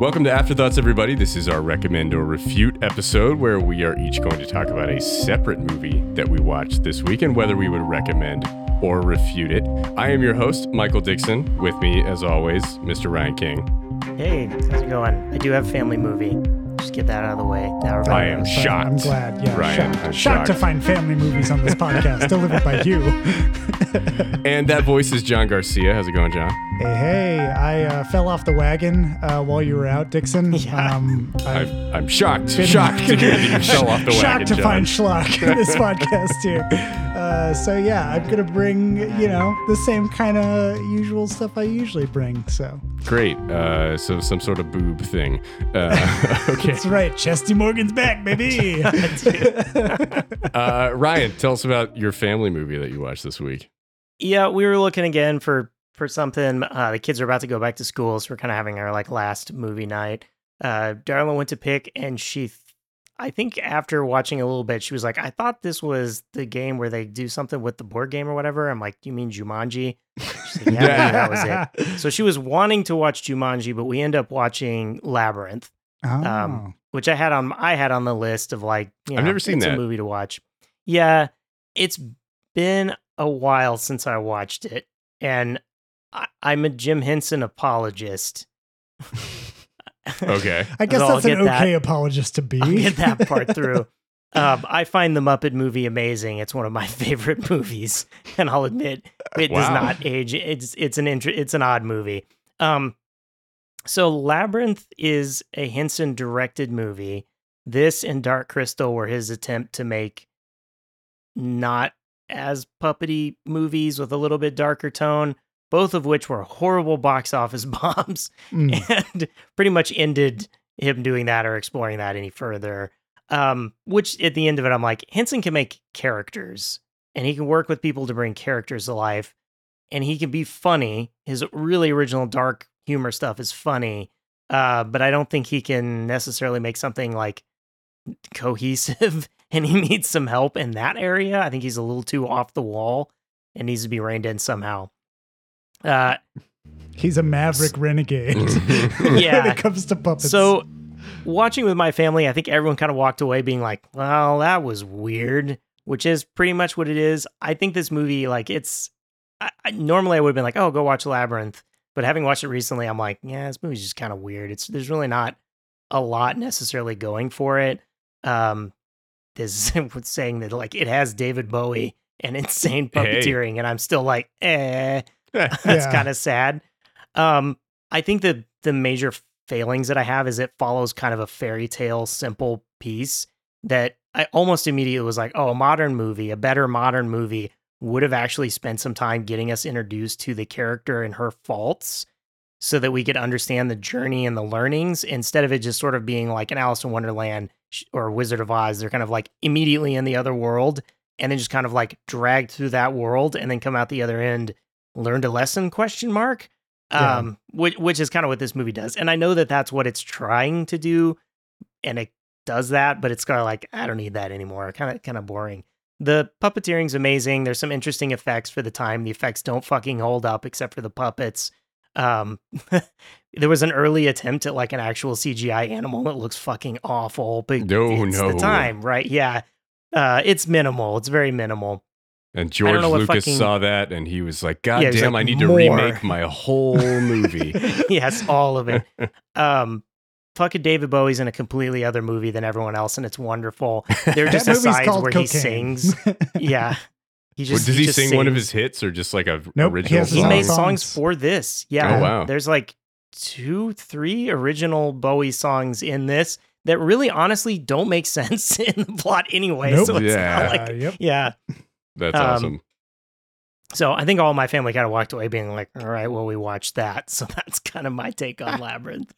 Welcome to Afterthoughts, everybody. This is our recommend or refute episode where we are each going to talk about a separate movie that we watched this week and whether we would recommend or refute it. I am your host, Michael Dixon. With me, as always, Mr. Ryan King. Hey, how's it going? I do have a family movie. Just get that out of the way. Now I am shocked. I'm glad. Yeah, Ryan, shocked. I'm shocked to find family movies on this podcast delivered by you. And that voice is John Garcia. How's it going, John? Hey, hey! I uh, fell off the wagon uh, while you were out, Dixon. Yeah. Um, i I've I'm shocked. been- Shocked to hear that you fell off the shocked wagon, to John. find schlock in this podcast here. Uh, so yeah, I'm gonna bring you know the same kind of usual stuff I usually bring. So Great. Uh, so some sort of boob thing. Uh, okay. that's right. Chesty Morgan's back, baby. Uh, Ryan, tell us about your family movie that you watched this week. Yeah, we were looking again for for something. Uh, the kids are about to go back to school, so we're kind of having our like last movie night. Uh, Darla went to pick, and she, th- I think after watching a little bit, she was like, "I thought this was the game where they do something with the board game or whatever." I'm like, "You mean Jumanji?" She's like, yeah, maybe that was it. So she was wanting to watch Jumanji, but we end up watching Labyrinth. Oh. Um, which I had on I had on the list of like you know, I've never seen it's that. a movie to watch. Yeah, it's been a while since I watched it, and I, I'm a Jim Henson apologist. Okay. I guess So that's an get that- okay apologist to be. I'll get that part through. Um, I find the Muppet movie amazing. It's one of my favorite movies, and I'll admit it does not age. It's it's an int- it's an odd movie. Um, so Labyrinth is a Henson directed movie. This and Dark Crystal were his attempt to make not as puppety movies with a little bit darker tone. Both of which were horrible box office bombs Mm. and pretty much ended him doing that or exploring that any further. Um, which at the end of it, I'm like, Henson can make characters and he can work with people to bring characters to life and he can be funny. His really original dark humor stuff is funny. Uh, but I don't think he can necessarily make something like cohesive and he needs some help in that area. I think he's a little too off the wall and needs to be reined in somehow. Uh, He's a maverick renegade. Yeah. when it comes to puppets. So, watching with my family, I think everyone kind of walked away being like, "Well, that was weird," which is pretty much what it is. I think this movie, like, it's I, I, normally I would have been like, "Oh, go watch Labyrinth," but having watched it recently, I'm like, "Yeah, this movie's just kind of weird." It's there's really not a lot necessarily going for it. Um, this is saying that like it has David Bowie and insane Hey. puppeteering, and I'm still like, eh that's Yeah. kind of sad. Um, I think that the major failings that I have is it follows kind of a fairy tale simple piece that I almost immediately was like, oh, a modern movie, a better modern movie would have actually spent some time getting us introduced to the character and her faults so that we could understand the journey and the learnings instead of it just sort of being like an Alice in Wonderland or Wizard of Oz. They're kind of like immediately in the other world and then just kind of like dragged through that world and then come out the other end learned a lesson question mark Yeah. um which which is kind of what this movie does and i know that that's what it's trying to do and it does that but it's kind of like i don't need that anymore kind of kind of boring the puppeteering's amazing there's some interesting effects for the time the effects don't fucking hold up except for the puppets um there was an early attempt at like an actual cgi animal that looks fucking awful but No, it's no. the time right yeah uh it's minimal it's very minimal And George don't know what Lucas fucking- saw that and he was like, God Yeah, damn, like, I need to remake my whole movie. yes, all of it. Um, fucking David Bowie's in a completely other movie than everyone else, and it's wonderful. There are just movie's asides called where he sings. Yeah, he just Does he, just sing one of his hits or just like a Nope, he original has his He made songs. songs for this. Yeah. Oh, wow. There's like two, three original Bowie songs in this that really, honestly, don't make sense in the plot anyway. Nope. So it's Yeah. not Uh, like, yep. yeah. That's Um, awesome. So I think all my family kind of walked away being like, all right, well, we watched that. So that's kind of my take on Labyrinth.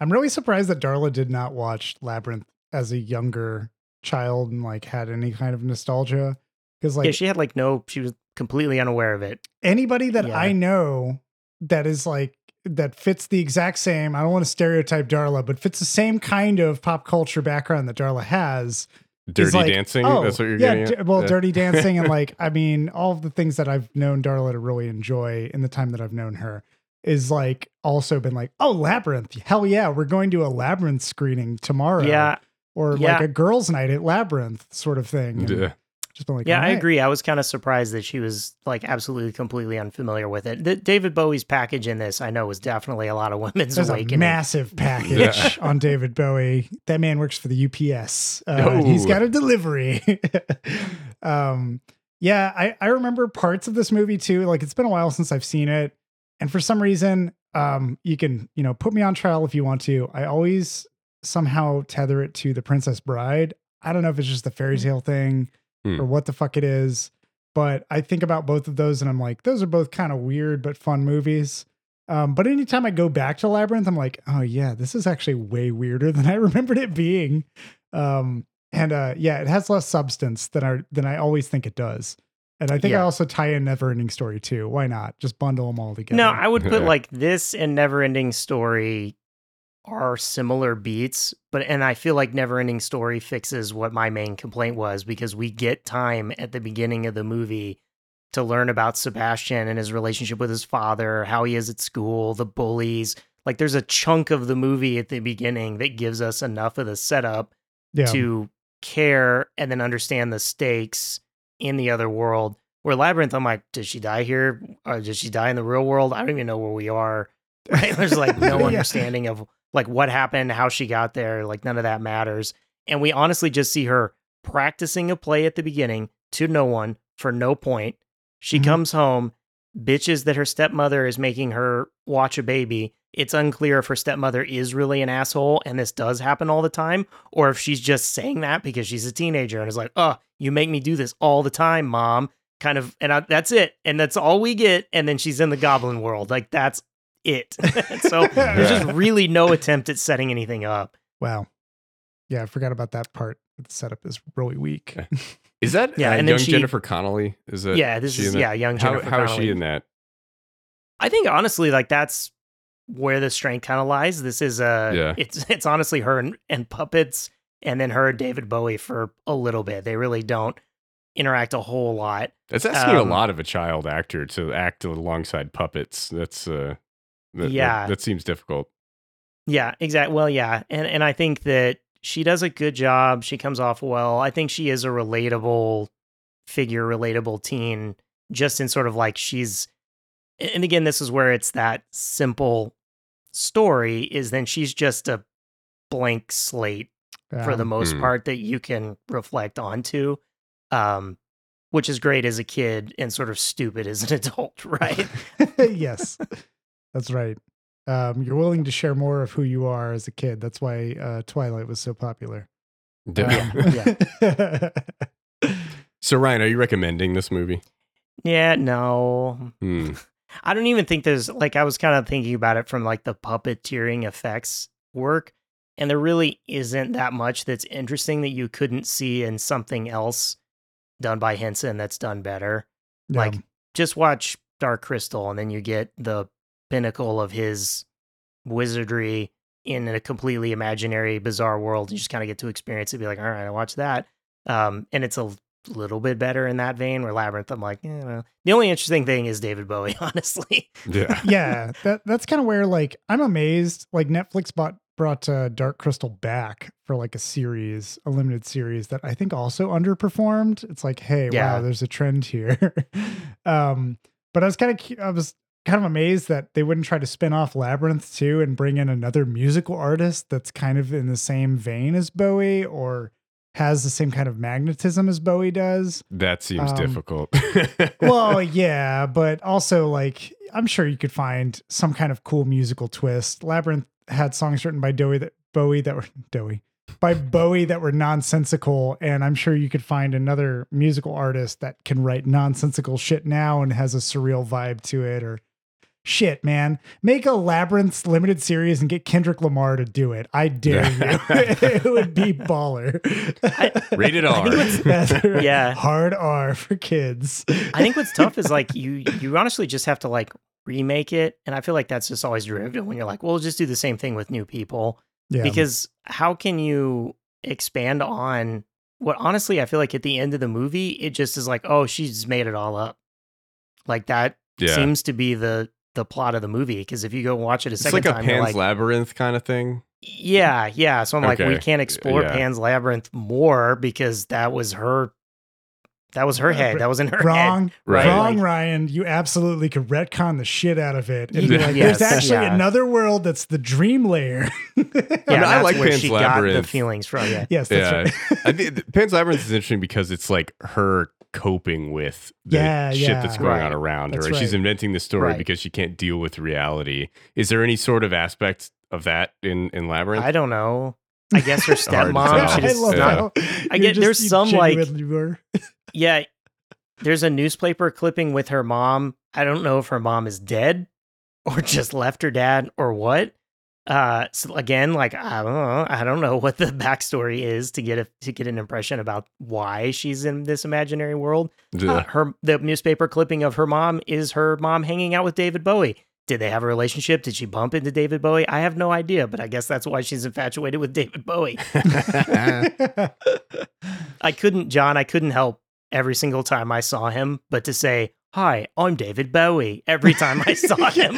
I'm really surprised that Darla did not watch Labyrinth as a younger child and like had any kind of nostalgia. Because like yeah, she had like no, she was completely unaware of it. anybody that Yeah. I know that is like that fits the exact same, I don't want to stereotype Darla, but fits the same kind of pop culture background that Darla has. Is Dirty like, Dancing? oh, That's what you're yeah, getting d- at? well, Yeah. Dirty Dancing and like I mean all of the things that I've known Darla to really enjoy in the time that I've known her. is like also been like, oh, Labyrinth. Hell yeah, we're going to a Labyrinth screening tomorrow. Yeah. Or Yeah. like a girls' night at Labyrinth sort of thing. And Yeah. Just been like, Yeah, all I agree. I was kind of surprised that she was like absolutely completely unfamiliar with it. The, David Bowie's package in this, I know, was definitely a lot of women's There's a awakening. massive package Yeah. on David Bowie. That man works for the UPS. Uh, He's got a delivery. um, yeah, I, I remember parts of this movie too. Like it's been a while since I've seen it, and for some reason, um, you can you know put me on trial if you want to. I always somehow tether it to the Princess Bride. I don't know if it's just the fairy tale thing Hmm. or what the fuck it is, but I think about both of those and I'm like, those are both kind of weird but fun movies. Um, but anytime I go back to Labyrinth, I'm like, oh yeah, this is actually way weirder than I remembered it being. Um, and uh, yeah, it has less substance than I than I always think it does. And I think I also tie in Neverending Story too. Why not? Just bundle them all together. No, I would put like this and Neverending Story are similar beats, but and I feel like Neverending Story fixes what my main complaint was because we get time at the beginning of the movie to learn about Sebastian and his relationship with his father, how he is at school, the bullies. Like there's a chunk of the movie at the beginning that gives us enough of the setup yeah. to care and then understand the stakes in the other world. Where Labyrinth, I'm like, does she die here? Or does she die in the real world? I don't even know where we are. Right? There's like no Yeah. understanding of like what happened, how she got there. Like none of that matters. And we honestly just see her practicing a play at the beginning to no one for no point. She Mhm. comes home, bitches that her stepmother is making her watch a baby. It's unclear if her stepmother is really an asshole and this does happen all the time, or if she's just saying that because she's a teenager and is like, oh, you make me do this all the time, mom. Kind of, and I, that's it. And that's all we get. And then she's in the goblin world. Like, that's it. so there's just really no attempt at setting anything up. Wow. Yeah, I forgot about that part. The setup is really weak. Is that Yeah, uh, and then young she- Jennifer Connelly? Is that yeah, this is, in that? yeah, young How, Jennifer how is she in that? I think honestly, like that's where the strength kind of lies. This is uh Yeah. it's it's honestly her and, and puppets, and then her and David Bowie for a little bit. They really don't interact a whole lot. That's asking Um, a lot of a child actor to act alongside puppets. That's uh, that, Yeah. that, that seems difficult. Yeah, exactly. Well, yeah, and and I think that she does a good job. She comes off well. I think she is a relatable figure, relatable teen, just in sort of like she's. And again, this is where it's that simple story. Is then she's just a blank slate for the most Hmm. part that you can reflect onto, um, which is great as a kid and sort of stupid as an adult, right? yes, that's right. Um, you're willing to share more of who you are as a kid. That's why uh, Twilight was so popular. Yeah. Um, so Ryan, are you recommending this movie? yeah, no, Hmm. I don't even think there's like I was kind of thinking about it from like the puppeteering effects work, and there really isn't that much that's interesting that you couldn't see in something else done by Henson that's done better. yeah. Like just watch Dark Crystal, and then you get the pinnacle of his wizardry in a completely imaginary, bizarre world. You just kind of get to experience it. Be like, all right, I watched that, um, and it's a little bit better in that vein. Where Labyrinth, I'm like, eh, well. the only interesting thing is David Bowie, honestly. Yeah. yeah, that that's kind of where like I'm amazed. Like Netflix bought brought uh, Dark Crystal back for like a series, a limited series that I think also underperformed. It's like, hey, Yeah. wow, there's a trend here. um, but I was kind of I was kind of amazed that they wouldn't try to spin off Labyrinth too and bring in another musical artist that's kind of in the same vein as Bowie or has the same kind of magnetism as Bowie does. That seems Um, difficult. well, yeah, but also like I'm sure you could find some kind of cool musical twist. Labyrinth had songs written by Bowie that Bowie that were Bowie by Bowie that were nonsensical, and I'm sure you could find another musical artist that can write nonsensical shit now and has a surreal vibe to it. Or shit, man, make a Labyrinth limited series and get Kendrick Lamar to do it. I dare you. it would be baller. Rated I think R. what's- right. Yeah. hard R for kids. I think what's tough is like you you honestly just have to like remake it, and I feel like that's just always derivative when you're like, well, just do the same thing with new people. Yeah. Because how can you expand on what honestly I feel like at the end of the movie it just is like, oh, she's made it all up. Like that yeah. seems to be the the plot of the movie because if you go watch it a It's second like a time, you're Pan's like, Labyrinth kind of thing. yeah, yeah. So I'm like, we can't explore Yeah. Pan's Labyrinth more because that was her. That was her uh, head. That was in her head. Wrong, Right. wrong, Like- Ryan. You absolutely could retcon the shit out of it. And Yeah, like, yes, there's actually yeah. another world that's the dream layer. Yeah, mean, I like where Pan's she got the Labyrinth. feelings from. Yeah, yes, that's yeah, right. I think Pan's Labyrinth is interesting because it's like her coping with the Yeah, shit yeah. that's going on Right. around her. Right? She's inventing the story Right. because she can't deal with reality. Is there any sort of aspect of that in in Labyrinth? I don't know. I guess her stepmom. tell. She I just love Yeah. I get- just- there's some, like- yeah. There's a newspaper clipping with her mom. I don't know if her mom is dead or just left her dad or what. Uh, so again, like I don't know. I don't know what the backstory is to get a to get an impression about why she's in this imaginary world. The- Uh, her the newspaper clipping of her mom is her mom hanging out with David Bowie. Did they have a relationship? Did she bump into David Bowie? I have no idea, but I guess that's why she's infatuated with David Bowie. I couldn't, John, I couldn't help every single time I saw him, but to say, Hi, I'm David Bowie every time I saw him.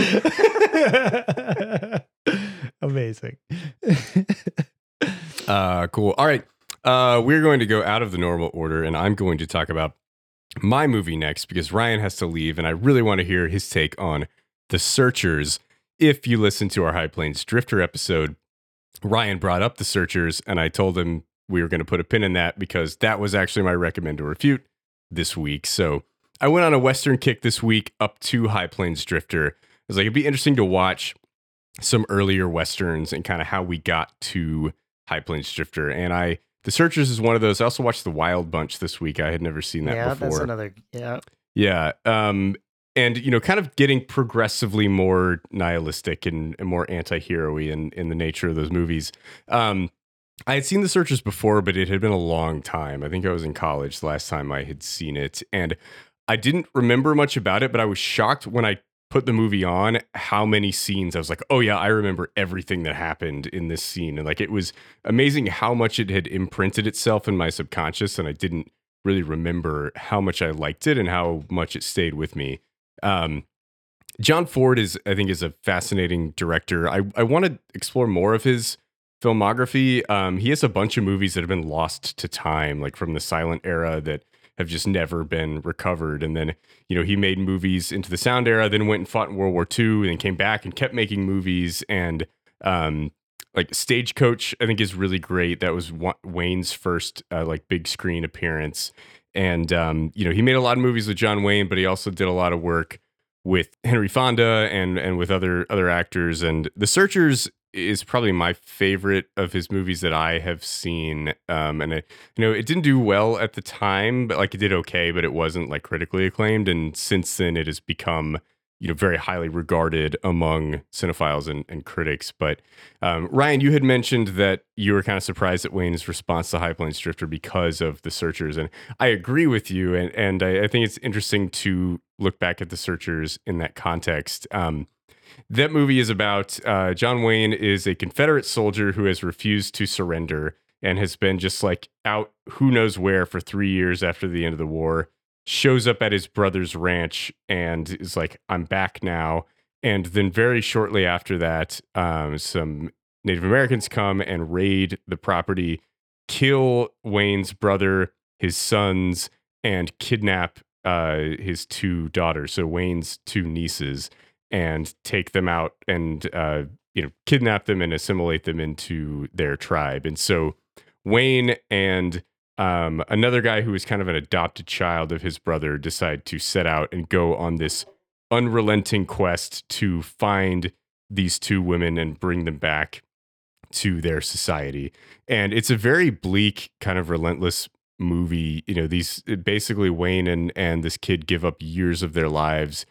Amazing. Uh, cool. All right. Uh, we're going to go out of the normal order, and I'm going to talk about my movie next because Ryan has to leave, and I really want to hear his take on The Searchers. If you listen to our High Plains Drifter episode, Ryan brought up The Searchers, and I told him we were going to put a pin in that because that was actually my recommend or refute this week. So I went on a Western kick this week up to High Plains Drifter. I was like, it'd be interesting to watch some earlier Westerns and kind of how we got to High Plains Drifter. And I, The Searchers is one of those. I also watched The Wild Bunch this week. I had never seen that yeah, before. that's another. Yeah, Yeah. Um, and you know, kind of getting progressively more nihilistic and, and more anti-hero in in the nature of those movies. Um, I had seen The Searchers before, but it had been a long time. I think I was in college the last time I had seen it, and I didn't remember much about it. But I was shocked when I put the movie on how many scenes I was like, oh yeah, I remember everything that happened in this scene, and like it was amazing how much it had imprinted itself in my subconscious, and I didn't really remember how much I liked it and how much it stayed with me. Um, John Ford is, I think, is a fascinating director. I, I want to explore more of his filmography. Um, he has a bunch of movies that have been lost to time, like from the silent era that have just never been recovered. And then, you know, he made movies into the sound era, then went and fought in World War II, and then came back and kept making movies. And um, like Stagecoach, I think is really great. That was Wa- Wayne's first uh, like big screen appearance. And um, you know, he made a lot of movies with John Wayne, but he also did a lot of work with Henry Fonda and and with other other actors. And The Searchers is probably my favorite of his movies that I have seen. Um, and it, you know, it didn't do well at the time, but like it did okay, but it wasn't like critically acclaimed. And since then, it has become you know very highly regarded among cinephiles and, and critics. But um, Ryan, you had mentioned that you were kind of surprised at Wayne's response to High Plains Drifter because of the Searchers, and I agree with you. And and I, I think it's interesting to look back at the Searchers in that context. Um, that movie is about uh, John Wayne is a Confederate soldier who has refused to surrender and has been just like out who knows where for three years after the end of the war. Shows up at his brother's ranch and is like, "I'm back now." And then very shortly after that, um, some Native Americans come and raid the property, kill Wayne's brother, his sons, and kidnap uh, his two daughters. So Wayne's two nieces, and take them out and uh, you know kidnap them and assimilate them into their tribe. And so Wayne and um, another guy who is kind of an adopted child of his brother decide to set out and go on this unrelenting quest to find these two women and bring them back to their society. And it's a very bleak, kind of relentless movie. You know, these basically Wayne and and this kid give up years of their lives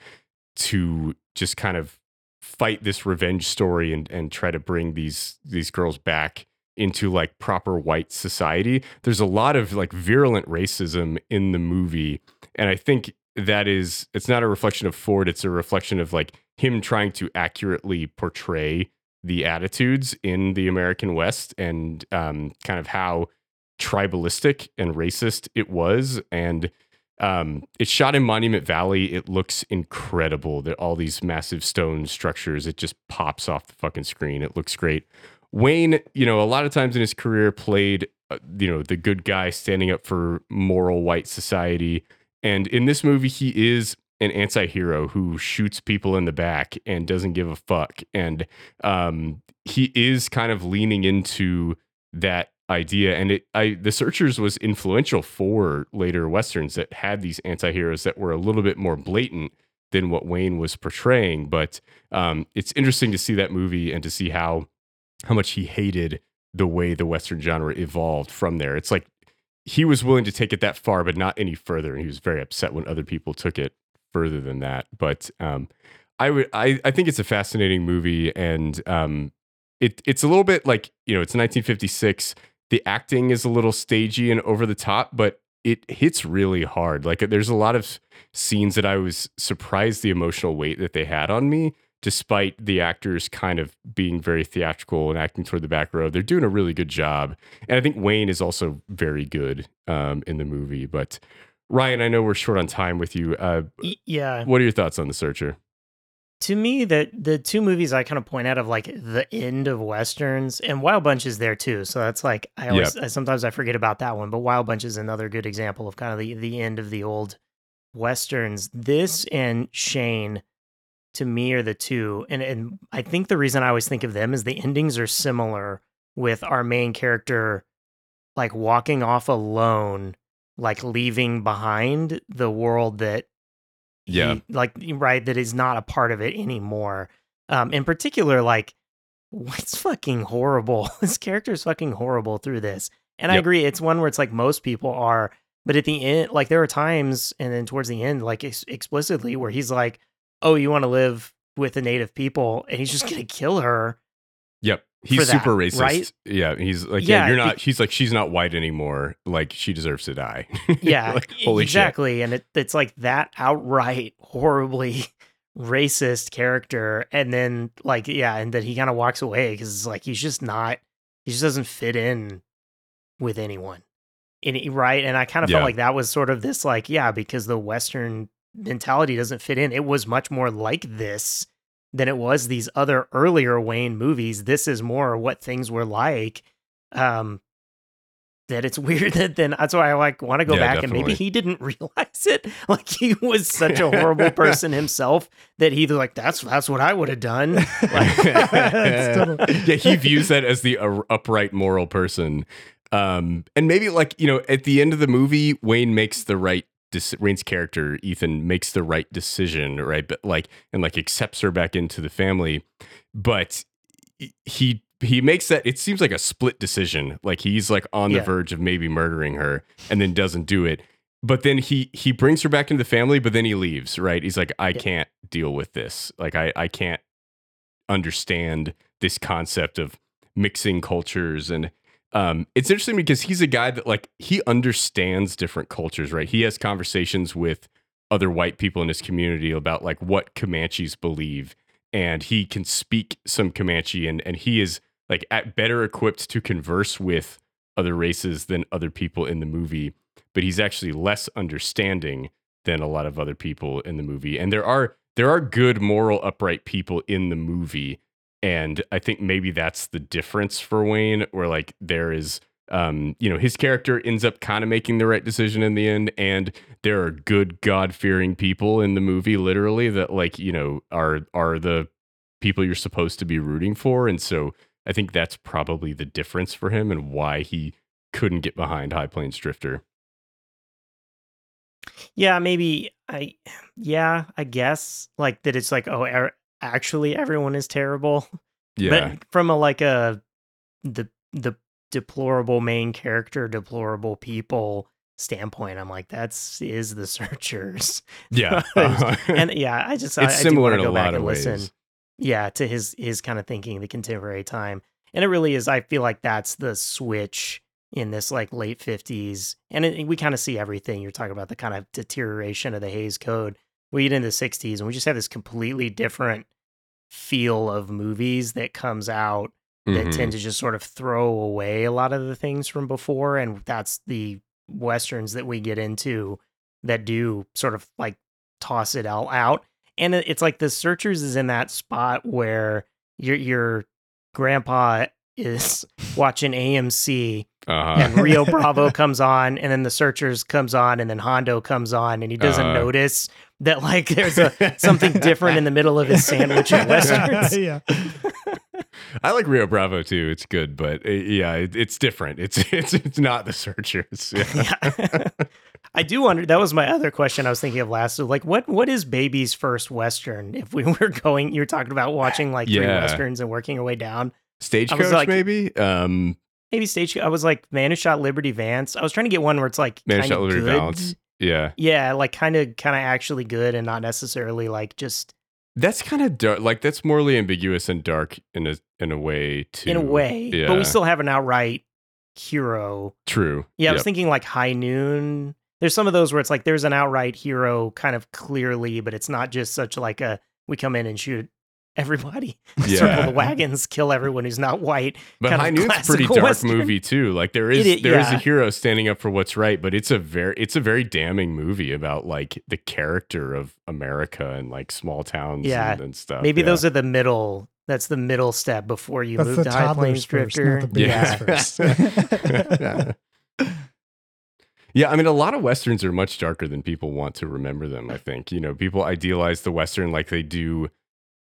to just kind of fight this revenge story and and try to bring these these girls back into like proper white society. There's a lot of like virulent racism in the movie and I think that is it's not a reflection of Ford, it's a reflection of like him trying to accurately portray the attitudes in the American West and um, kind of how tribalistic and racist it was. And Um, it's shot in Monument Valley. It looks incredible. That all these massive stone structures. It just pops off the fucking screen. It looks great. Wayne, you know, a lot of times in his career played, uh, you know, the good guy standing up for moral white society. And in this movie, he is an anti-hero who shoots people in the back and doesn't give a fuck. And um, he is kind of leaning into that idea. And it, I, the Searchers was influential for later westerns that had these anti-heroes that were a little bit more blatant than what Wayne was portraying. But um, it's interesting to see that movie and to see how how much he hated the way the western genre evolved from there. It's like he was willing to take it that far, but not any further, and he was very upset when other people took it further than that. But um, I would I, I think it's a fascinating movie, and um, it it's a little bit like you know it's 1956. The acting is a little stagey and over the top, but it hits really hard. Like there's a lot of scenes that I was surprised the emotional weight that they had on me despite the actors kind of being very theatrical and acting toward the back row. They're doing a really good job. And I think Wayne is also very good um, in the movie. But Ryan, I know we're short on time with you. Uh, yeah. What are your thoughts on The Searcher? To me, that the two movies I kind of point out of like the end of westerns, and Wild Bunch is there too. So that's like I always yep. sometimes I forget about that one, but Wild Bunch is another good example of kind of the the end of the old westerns. This mm-hmm. and Shane to me are the two. And and I think the reason I always think of them is the endings are similar with our main character like walking off alone, like leaving behind the world that yeah, he, like right that is not a part of it anymore. Um, in particular, like what's fucking horrible. This character is fucking horrible through this, and yep. I agree. It's one where it's like most people are, but at the end, like there are times, and then towards the end, like ex- explicitly, where he's like, oh, you want to live with the native people, and he's just gonna kill her. He's super racist. Right? Yeah. He's like, yeah, yeah you're not, he's like, she's not white anymore. Like, she deserves to die. Yeah. like, exactly. Shit. And it, it's like that outright, horribly racist character. And then, like, yeah. And then he kind of walks away because it's like, he's just not, he just doesn't fit in with anyone. And, right. And I kind of yeah. felt like that was sort of this, like, yeah, because the Western mentality doesn't fit in. It was much more like this than it was these other earlier Wayne movies. This is more what things were like. Um, that it's weird that then that's why I like want to go yeah, back definitely. and maybe he didn't realize it. Like he was such a horrible person himself that he like that's that's what I would have done. Like, yeah, he views that as the uh, upright moral person. Um, and maybe like you know at the end of the movie, Wayne makes the right Wayne's character Ethan makes the right decision, right? But like and like accepts her back into the family, but he he makes that it seems like a split decision. Like he's like on the yeah. verge of maybe murdering her and then doesn't do it. But then he he brings her back into the family, but then he leaves, right? He's like, I yeah. can't deal with this. Like I I can't understand this concept of mixing cultures and um, it's interesting because he's a guy that like he understands different cultures, right? He has conversations with other white people in his community about like what Comanches believe, and he can speak some Comanche, and and he is like at better equipped to converse with other races than other people in the movie, but he's actually less understanding than a lot of other people in the movie. And there are there are good moral upright people in the movie and I think maybe that's the difference for Wayne, where like there is, um, you know, his character ends up kind of making the right decision in the end, and there are good God fearing people in the movie, literally that like you know are are the people you're supposed to be rooting for, and so I think that's probably the difference for him and why he couldn't get behind High Plains Drifter. Yeah, maybe I yeah, I guess like that it's like oh actually everyone is terrible. Yeah. But from a like a the the deplorable main character, deplorable people standpoint, I'm like, that's is the searchers. Yeah. Uh-huh. and yeah, I just it's I, similar I do in a lot of ways. Listen, yeah, to his his kind of thinking, the contemporary time. And it really is, I feel like that's the switch in this like late 50s. And it, we kind of see everything. You're talking about the kind of deterioration of the Hays Code. We get into the 60s and we just have this completely different feel of movies that comes out that mm-hmm. tend to just sort of throw away a lot of the things from before and that's the westerns that we get into that do sort of like toss it all out. And it's like the Searchers is in that spot where your your grandpa is watching AMC Uh-huh. and Rio Bravo comes on, and then the Searchers comes on, and then Hondo comes on, and he doesn't Uh. notice that like there's a something different in the middle of his sandwich and westerns. yeah. I like Rio Bravo too. It's good, but uh, yeah, it, it's different. It's it's it's not the Searchers. Yeah. Yeah. I do wonder. That was my other question I was thinking of last. So like, what what is Baby's first western? If we were going, you were talking about watching like three westerns and working your way down. Stagecoach, like- maybe. Um, Maybe stage. I was like, Man Who Shot Liberty Vance. I was trying to get one where it's like Man Who Shot Liberty good. Valance. yeah, Yeah, like kind of kind of actually good and not necessarily like just that's kind of dark. Like that's morally ambiguous and dark in a in a way too. in a way. yeah. But we still have an outright hero. true. Yeah, I was thinking like High Noon. There's some of those where it's like there's an outright hero kind of clearly, but it's not just such like a we come in and shoot everybody, circle the wagons, kill everyone who's not white. But kind High Noon's a pretty dark Western. movie too. Like there is It i- there is yeah. a hero standing up for what's right, but it's a very it's a very damning movie about like the character of America and like small towns Yeah. and, and stuff. Maybe yeah. those are the middle. That's the middle step before you That's move the to High toddlers Plains first, not Drifter. the babies Yeah. first. Yeah, I mean, a lot of westerns are much darker than people want to remember them. I think you know people idealize the western like they do,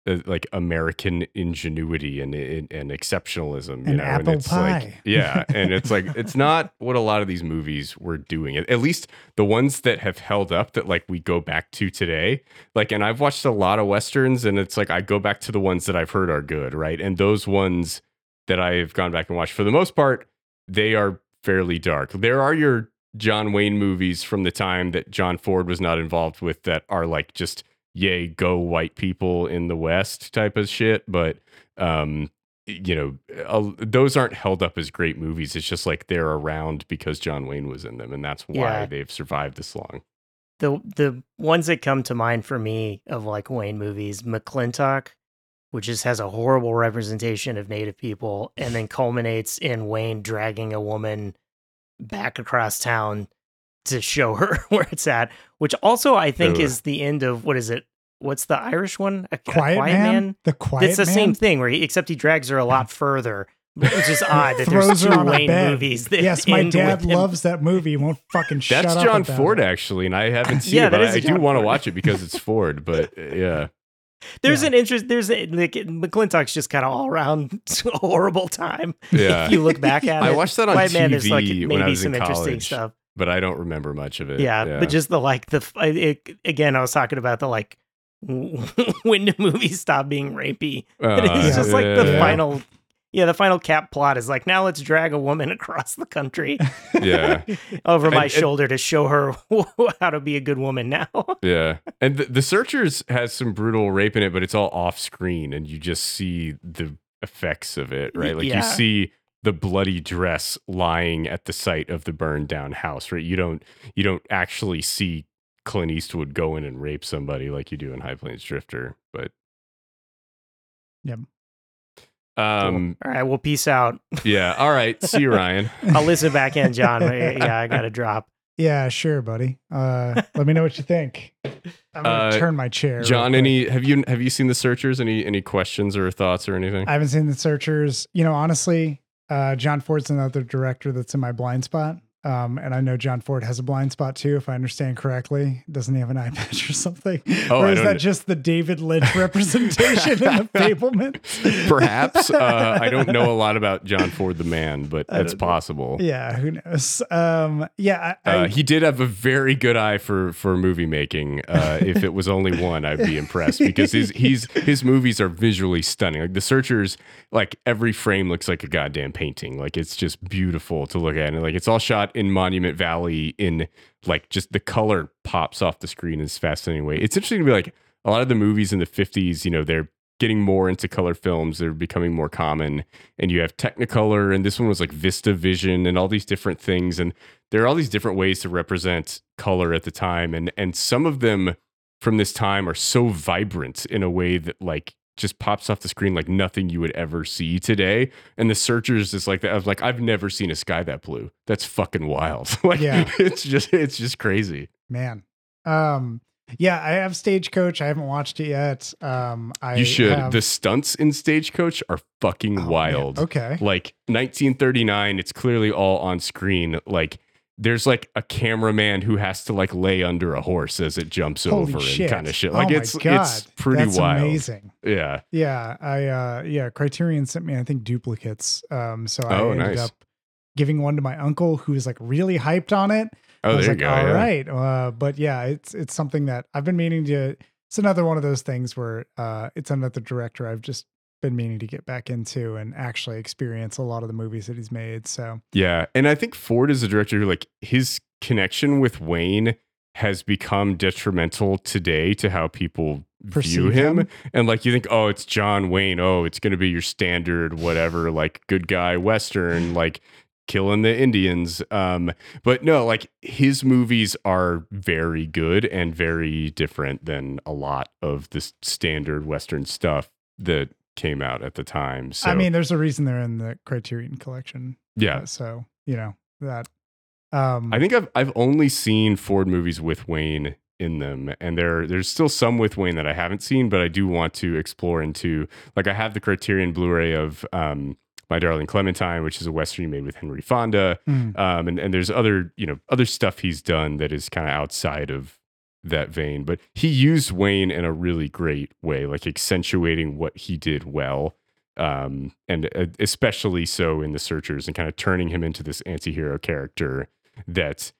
uh, like American ingenuity and and, and exceptionalism. You And know, apple and it's like yeah, and it's like it's not what a lot of these movies were doing. At at least the ones that have held up that like we go back to today. Like, and I've watched a lot of westerns, and it's like I go back to the ones that I've heard are good, right? And those ones that I've gone back and watched for the most part, they are fairly dark. There are your John Wayne movies from the time that John Ford was not involved with that are like just yay go white people in the west type of shit, but um you know, uh, those aren't held up as great movies. It's just like they're around because John Wayne was in them and that's why Yeah. they've survived this long. the the ones that come to mind for me of like Wayne movies, McLintock, which just has a horrible representation of Native people, and then culminates in Wayne dragging a woman back across town to show her where it's at. Which also I think Ugh. is the end of what is it? What's the Irish one? A, a Quiet, man? The quiet man. It's the man? same thing where he, except he drags her a lot further, which is odd that there's two on Wayne bed. movies. That Yes, my end dad with him. loves that movie. He won't fucking shut That's up John about Ford it. actually, and I haven't seen Yeah, it, but I, I do want to watch it because it's Ford. But uh, yeah, There's Yeah. an interest. There's a, like McLintock's just kind of all around horrible time. Yeah. if you look back at I it, I watched that on White Man, there's like TV maybe when I was some in interesting college, stuff. but I don't remember much of it. Yeah, but just the like the it, again, I was talking about the like when the movies stop being rapey. Uh, it's just like the yeah. final. Yeah, the final cap plot is like now let's drag a woman across the country yeah, over my And- and- shoulder to show her how to be a good woman now. yeah. And the, the Searchers has some brutal rape in it, but it's all off screen, and you just see the effects of it, right? Like Yeah. you see the bloody dress lying at the site of the burned down house, right? You don't you don't actually see Clint Eastwood would go in and rape somebody like you do in High Plains Drifter, but Yep. Um. All right, well, peace out. Yeah. All right. See you, Ryan. I'll listen back in, John. yeah, I got to drop. Yeah, sure, buddy. Uh, let me know what you think. I'm gonna Uh, turn my chair. John, any have you have you seen the Searchers? Any any questions or thoughts or anything? I haven't seen the Searchers. You know, honestly, uh, John Ford's another director that's in my blind spot. Um, and I know John Ford has a blind spot too, if I understand correctly. Doesn't he have an eye patch or something? Oh, or is that just the David Lynch representation in the Fabelman? Perhaps. Uh, I don't know a lot about John Ford the man, but I that's possible. Yeah, who knows? Um, yeah, I, I, Uh, he did have a very good eye for for movie making. Uh, if it was only one, I'd be impressed because his he's his movies are visually stunning. Like The Searchers, like every frame looks like a goddamn painting. Like it's just beautiful to look at, and like it's all shot in Monument Valley. In like just the color pops off the screen in this fascinating way. It's interesting to be like a lot of the movies in the fifties. You know, they're getting more into color films. They're becoming more common, and you have Technicolor, and this one was like VistaVision, and all these different things, and there are all these different ways to represent color at the time and and some of them from this time are so vibrant in a way that like just pops off the screen like nothing you would ever see today and the searchers is like that i was like i've never seen a sky that blue that's fucking wild like Yeah. it's just it's just crazy man, Um, yeah, I have Stagecoach. I haven't watched it yet. Um, I you should. have- The stunts in Stagecoach are fucking Oh, man. wild. Okay. Like 1939, it's clearly all on screen. Like there's like a cameraman who has to like lay under a horse as it jumps Holy over shit. and kind of shit. Oh Like my it's God. it's pretty That's wild. amazing. Yeah. Yeah, I uh yeah, Criterion sent me I think duplicates. Um so I Oh, ended nice. up giving one to my uncle who's like really hyped on it. Oh, I was there like, you go. "All yeah. right." Uh but yeah, it's it's something that I've been meaning to it's another one of those things where uh it's another director I've just been meaning to get back into and actually experience a lot of the movies that he's made. So Yeah, and I think Ford is a director who like his connection with Wayne has become detrimental today to how people view him. him? And like you think, oh, it's John Wayne. Oh, it's going to be your standard whatever, like good guy western, like killing the Indians. Um, but no, like his movies are very good and very different than a lot of the standard western stuff that came out at the time. So I mean, there's a reason they're in the Criterion collection. yeah, Uh, so, you know, that um I think I've I've only seen Ford movies with Wayne in them, and there there's still some with Wayne that I haven't seen, but I do want to explore into. Like I have the Criterion Blu-ray of um, My Darling Clementine, which is a western he made with Henry Fonda, mm, um, and and there's other you know other stuff he's done that is kind of outside of that vein, but he used Wayne in a really great way, like accentuating what he did well. Um, and uh, especially so in the searchers and kind of turning him into this anti-hero character that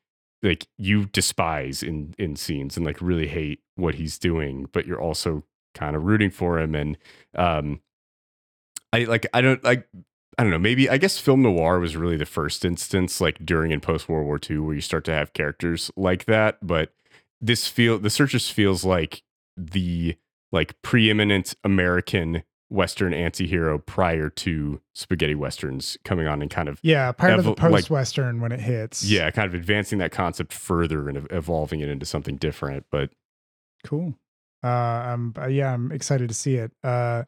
like you despise in in scenes and like really hate what he's doing but you're also kind of rooting for him and um i like i don't like i don't know maybe i guess film noir was really the first instance like during and post world war ii where you start to have characters like that but this feel the searchers feels like the like preeminent american western anti-hero prior to spaghetti westerns coming on and kind of yeah, part of the post western when it hits. yeah, kind of advancing that concept further and evolving it into something different. But Cool. Uh, I'm uh, yeah, I'm excited to see it. Uh,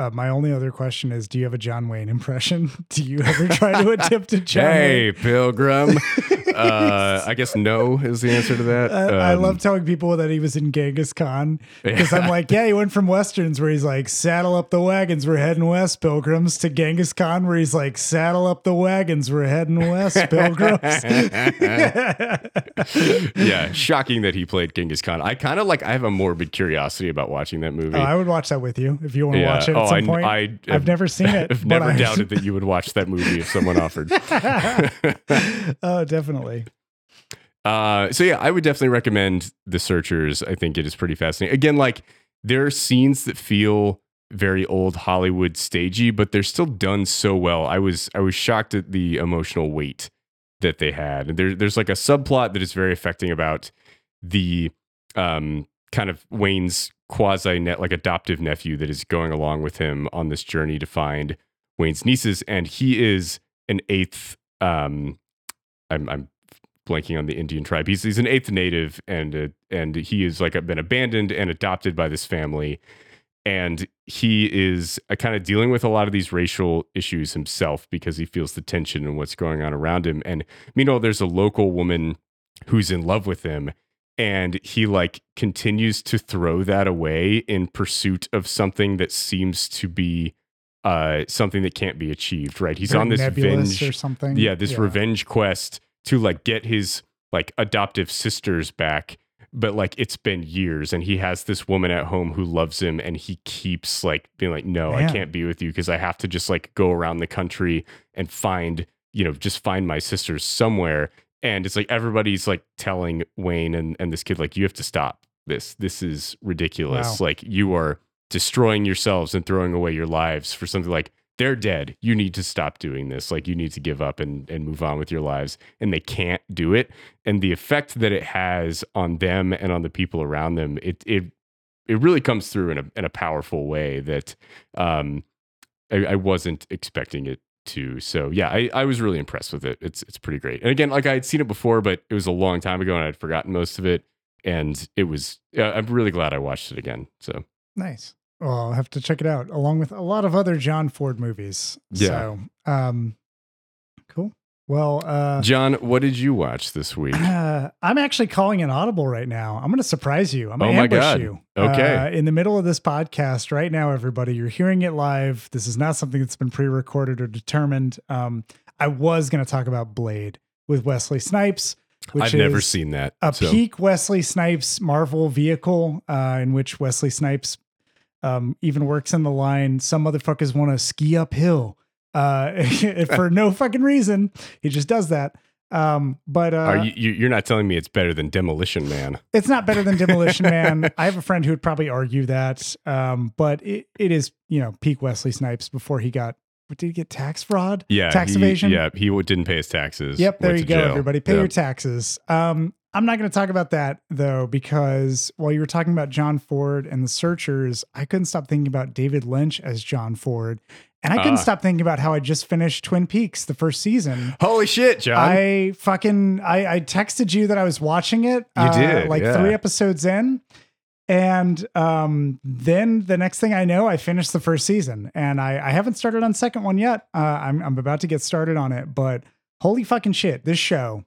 uh, my only other question is, do you have a John Wayne impression? Do you ever try to attempt a John hey, Wayne? Pilgrim. uh, I guess no is the answer to that. I, I Um, love telling people that he was in Genghis Khan because I'm like, yeah, he went from westerns where he's like, saddle up the wagons, we're heading west, pilgrims, to Genghis Khan where he's like, saddle up the wagons, we're heading west, pilgrims. yeah, shocking that he played Genghis Khan. I kind of like. I have a morbid curiosity about watching that movie. Oh, I would watch that with you if you want to yeah. watch it oh, some I, point. I, I've never seen it. I've never doubted that you would watch that movie if someone offered. oh, definitely. Uh, so yeah, I would definitely recommend The Searchers. I think it is pretty fascinating. Again, like there are scenes that feel very old Hollywood stagey, but they're still done so well. I was I was shocked at the emotional weight that they had. And there, there's like a subplot that is very affecting about the um kind of Wayne's quasi net like adoptive nephew that is going along with him on this journey to find Wayne's nieces, and he is an eighth um I'm I'm blanking on the Indian tribe. He's he's an eighth native, and uh, and he is like been abandoned and adopted by this family, and he is uh, kind of dealing with a lot of these racial issues himself because he feels the tension and what's going on around him. And meanwhile, there's a local woman who's in love with him. And he like continues to throw that away in pursuit of something that seems to be uh something that can't be achieved. Right? He's Very on this nebulous venge or something. yeah this revenge quest to like get his like adoptive sisters back but like it's been years and he has this woman at home who loves him and he keeps like being like no i can't be with you because i have to just like go around the country and find you know just find my sisters somewhere and it's like everybody's like telling wayne and, and this kid like you have to stop this this is ridiculous Wow. like you are destroying yourselves and throwing away your lives for something like they're dead. You need to stop doing this. Like you need to give up and, and move on with your lives. And they can't do it. And the effect that it has on them and on the people around them, it it it really comes through in a in a powerful way that um I, I wasn't expecting it to. So yeah, I, I was really impressed with it. It's it's pretty great. And again, like I had seen it before, but it was a long time ago and I'd forgotten most of it. And it was uh, I'm really glad I watched it again. So Nice. Well, I'll have to check it out along with a lot of other John Ford movies. Yeah. So, um. Well, uh, John, what did you watch this week? uh, I'm actually calling an audible right now. I'm going to surprise you. I'm going Oh to my ambush God. you. Okay. Uh, in the middle of this podcast right now, everybody, you're hearing it live. This is not something that's been pre-recorded or determined. Um, I was going to talk about Blade with Wesley Snipes, which I've never seen that. a so- peak Wesley Snipes Marvel vehicle uh, in which Wesley Snipes um, even works in the line. Some motherfuckers want to ski uphill uh, for no fucking reason. He just does that. Um, but uh, Are you, you? You're not telling me it's better than Demolition Man? it's not better than Demolition Man. I have a friend who would probably argue that, um, but it, it is you know peak Wesley Snipes before he got. What did he get? Tax fraud? Yeah, Tax he- evasion? Yeah, he didn't pay his taxes. Yep, there you go, jail. everybody. Pay Yeah. your taxes. Um, I'm not going to talk about that though, because while you were talking about John Ford and the Searchers, I couldn't stop thinking about David Lynch as John Ford, and I couldn't Ah. stop thinking about how I just finished Twin Peaks, the first season. Holy shit, John! I fucking I, I texted you that I was watching it. You uh, did, like yeah. three episodes in. And um, then the next thing I know, I finished the first season, and I, I haven't started on second one yet. Uh, I'm I'm about to get started on it, but holy fucking shit, this show!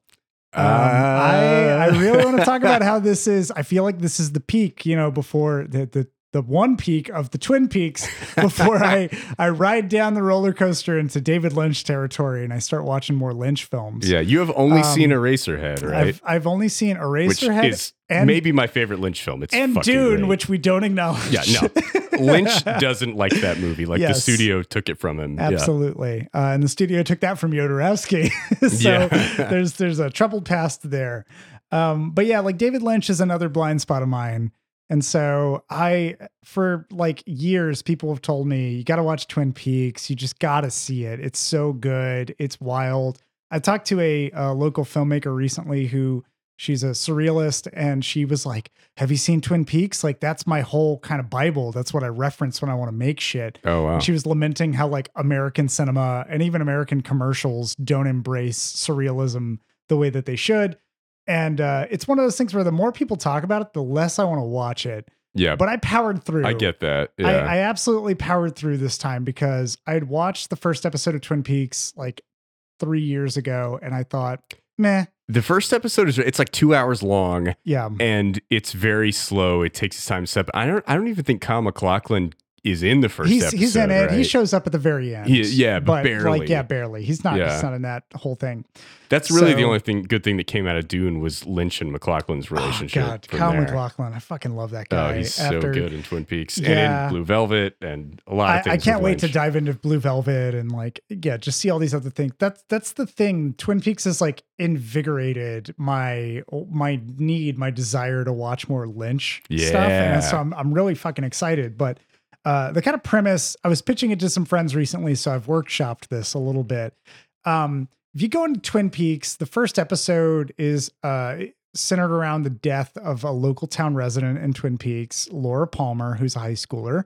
Um, I I Uh. really want to talk about how this is. I feel like this is the peak, you know, before the the the one peak of the Twin Peaks before I I ride down the roller coaster into David Lynch territory and I start watching more Lynch films. yeah, you have only Um, seen Eraserhead, right? I've I've only seen Eraserhead. Which is and maybe my favorite Lynch film. It's and Dune, great. which we don't acknowledge. yeah, no, Lynch doesn't like that movie. Like the studio took it from him. Yeah. Absolutely, uh, and the studio took that from Jodorowsky, so Yeah. there's there's a troubled past there. Um, but yeah, like David Lynch is another blind spot of mine, and so I, for like years, people have told me you got to watch Twin Peaks. You just got to see it. It's so good. It's wild. I talked to a, a local filmmaker recently who she's a surrealist, and she was like, "Have you seen Twin Peaks? Like that's my whole kind of bible. That's what I reference when I want to make shit." Oh wow. And she was lamenting how like American cinema and even American commercials don't embrace surrealism the way that they should. And uh, it's one of those things where the more people talk about it, the less I want to watch it. yeah, But I powered through. I get that. Yeah. I, I absolutely powered through this time because I had watched the first episode of Twin Peaks like three years ago, and I thought, meh, the first episode is it's like two hours long yeah, and it's very slow. It takes its time to step. I don't. I don't even think Kyle MacLachlan is in the first he's episode. he's in it. He shows up at the very end. He- yeah, but barely. like yeah, barely. He's not. Yeah. He's not in that whole thing. That's really the only thing good thing that came out of Dune was Lynch and MacLachlan's oh, relationship. Oh God, Kyle there. MacLachlan. I fucking love that oh, guy. Oh, he's so good in Twin Peaks Yeah. and in Blue Velvet and a lot of I, things. I can't wait to dive into Blue Velvet and like yeah, just see all these other things. That's that's the thing. Twin Peaks has like invigorated my my need, my desire to watch more Lynch stuff, and so I'm I'm really fucking excited. But uh, the kind of premise, I was pitching it to some friends recently, so I've workshopped this a little bit. Um, if you go into Twin Peaks, the first episode is uh, centered around the death of a local town resident in Twin Peaks, Laura Palmer, who's a high schooler.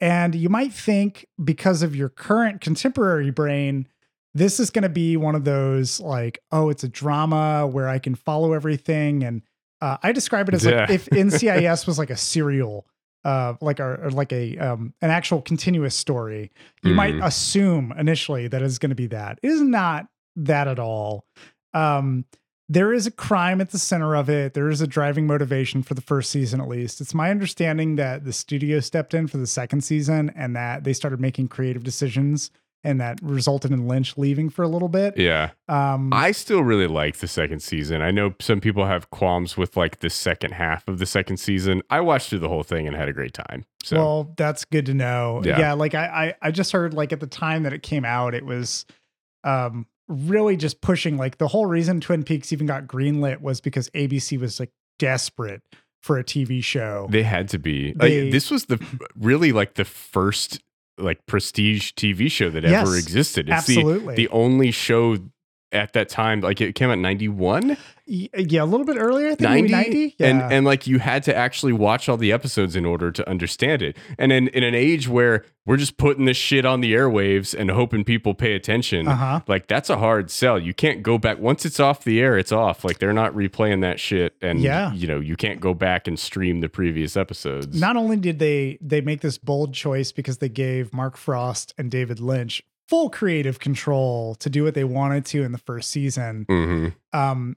And you might think, because of your current contemporary brain, this is going to be one of those like, oh, it's a drama where I can follow everything. And uh, I describe it as Yeah. like if NCIS was like a serial, uh, like a like a um, an actual continuous story. You might Mhm. assume initially that it's going to be that. It is not that at all. Um, there is a crime at the center of it. There is a driving motivation for the first season, at least. It's my understanding that the studio stepped in for the second season and that they started making creative decisions and that resulted in Lynch leaving for a little bit. Yeah, Um, I still really like the second season. I know some people have qualms with like the second half of the second season. I watched through the whole thing and had a great time. So Well, that's good to know. Yeah. Yeah, like I, I I just heard like at the time that it came out, it was um really just pushing like the whole reason Twin Peaks even got greenlit was because ABC was like desperate for a TV show. they had to be. Like, this was the really like the first like prestige TV show that Yes, ever existed. It's the Absolutely. the only show at that time. Like it came out ninety one. Yeah, a little bit earlier, I think maybe 90. Yeah. and and like you had to actually watch all the episodes in order to understand it and in in an age where we're just putting this shit on the airwaves and hoping people pay attention uh-huh. like that's a hard sell you can't go back once it's off the air it's off like they're not replaying that shit and Yeah. you know you can't go back and stream the previous episodes Not only did they they make this bold choice because they gave Mark Frost and David Lynch full creative control to do what they wanted to in the first season. hmm Um,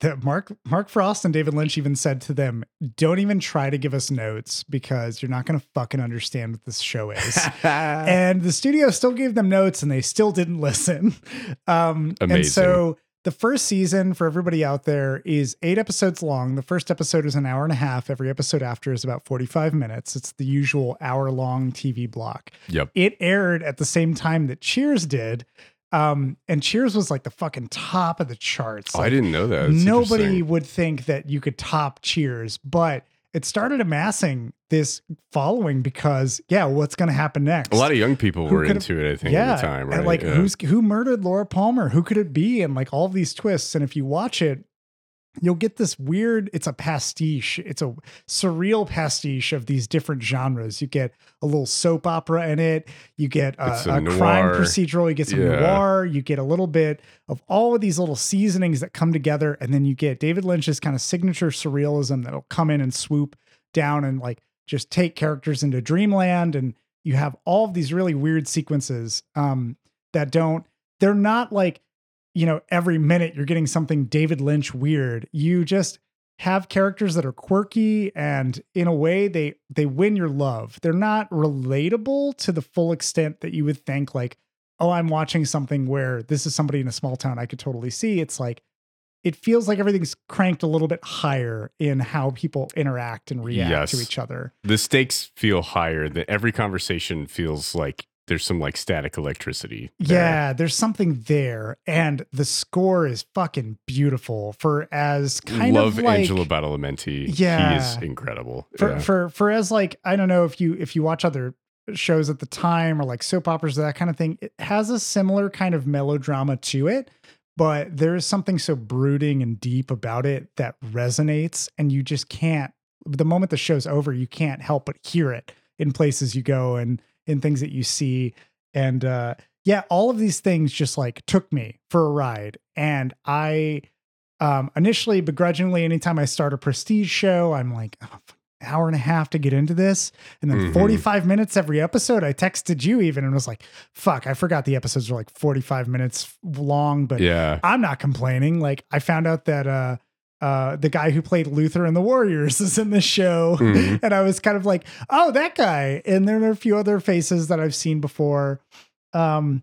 that Mark Mark Frost and David Lynch even said to them, "Don't even try to give us notes because you're not going to fucking understand what this show is." and the studio still gave them notes and they still didn't listen. Um, and Amazing. so the first season for everybody out there is eight episodes long. The first episode is an hour and a half. Every episode after is about 45 minutes. It's the usual hour long TV block. Yep. It aired at the same time that Cheers did. Um, and Cheers was like the fucking top of the charts. Oh, I didn't know that. That's nobody would think that you could top Cheers, but it started amassing this following because, yeah, what's going to happen next? A lot of young people Who were into it. I think yeah, at the time, right? and like Yeah. who's who murdered Laura Palmer? Who could it be? And like all of these twists. And if you watch it, you'll get this weird. It's a pastiche. It's a surreal pastiche of these different genres. You get a little soap opera in it. You get a, a, a crime procedural. You get some Yeah. noir. You get a little bit of all of these little seasonings that come together, and then you get David Lynch's kind of signature surrealism that'll come in and swoop down and like just take characters into dreamland and you have all of these really weird sequences um that don't they're not like you know every minute you're getting something david lynch weird. You just have characters that are quirky and in a way they they win your love. They're not relatable to the full extent that you would think like oh i'm watching something where this is somebody in a small town i could totally see. It's like it feels like everything's cranked a little bit higher in how people interact and react to each other. The stakes feel higher. That every conversation feels like there's some like static electricity. there. Yeah, there's something there, and the score is fucking beautiful. For as kind love of like Angelo Badalamenti. Yeah. he is incredible. for Yeah. for for as like I don't know if you if you watch other shows at the time or like soap operas or that kind of thing, it has a similar kind of melodrama to it. But there is something so brooding and deep about it that resonates, and you just can't. The moment the show's over, you can't help but hear it in places you go and in things that you see. And uh, yeah, all of these things just like took me for a ride. And I um, initially, begrudgingly, anytime I start a prestige show, I'm like, oh, hour and a half to get into this. And then Mhm. 45 minutes every episode. I texted you even and was like, fuck, I forgot the episodes are like 45 minutes long, but yeah. I'm not complaining. Like I found out that uh uh the guy who played Luther in the Warriors is in this show. Mhm. And I was kind of like, oh, that guy. And there are a few other faces that I've seen before. Um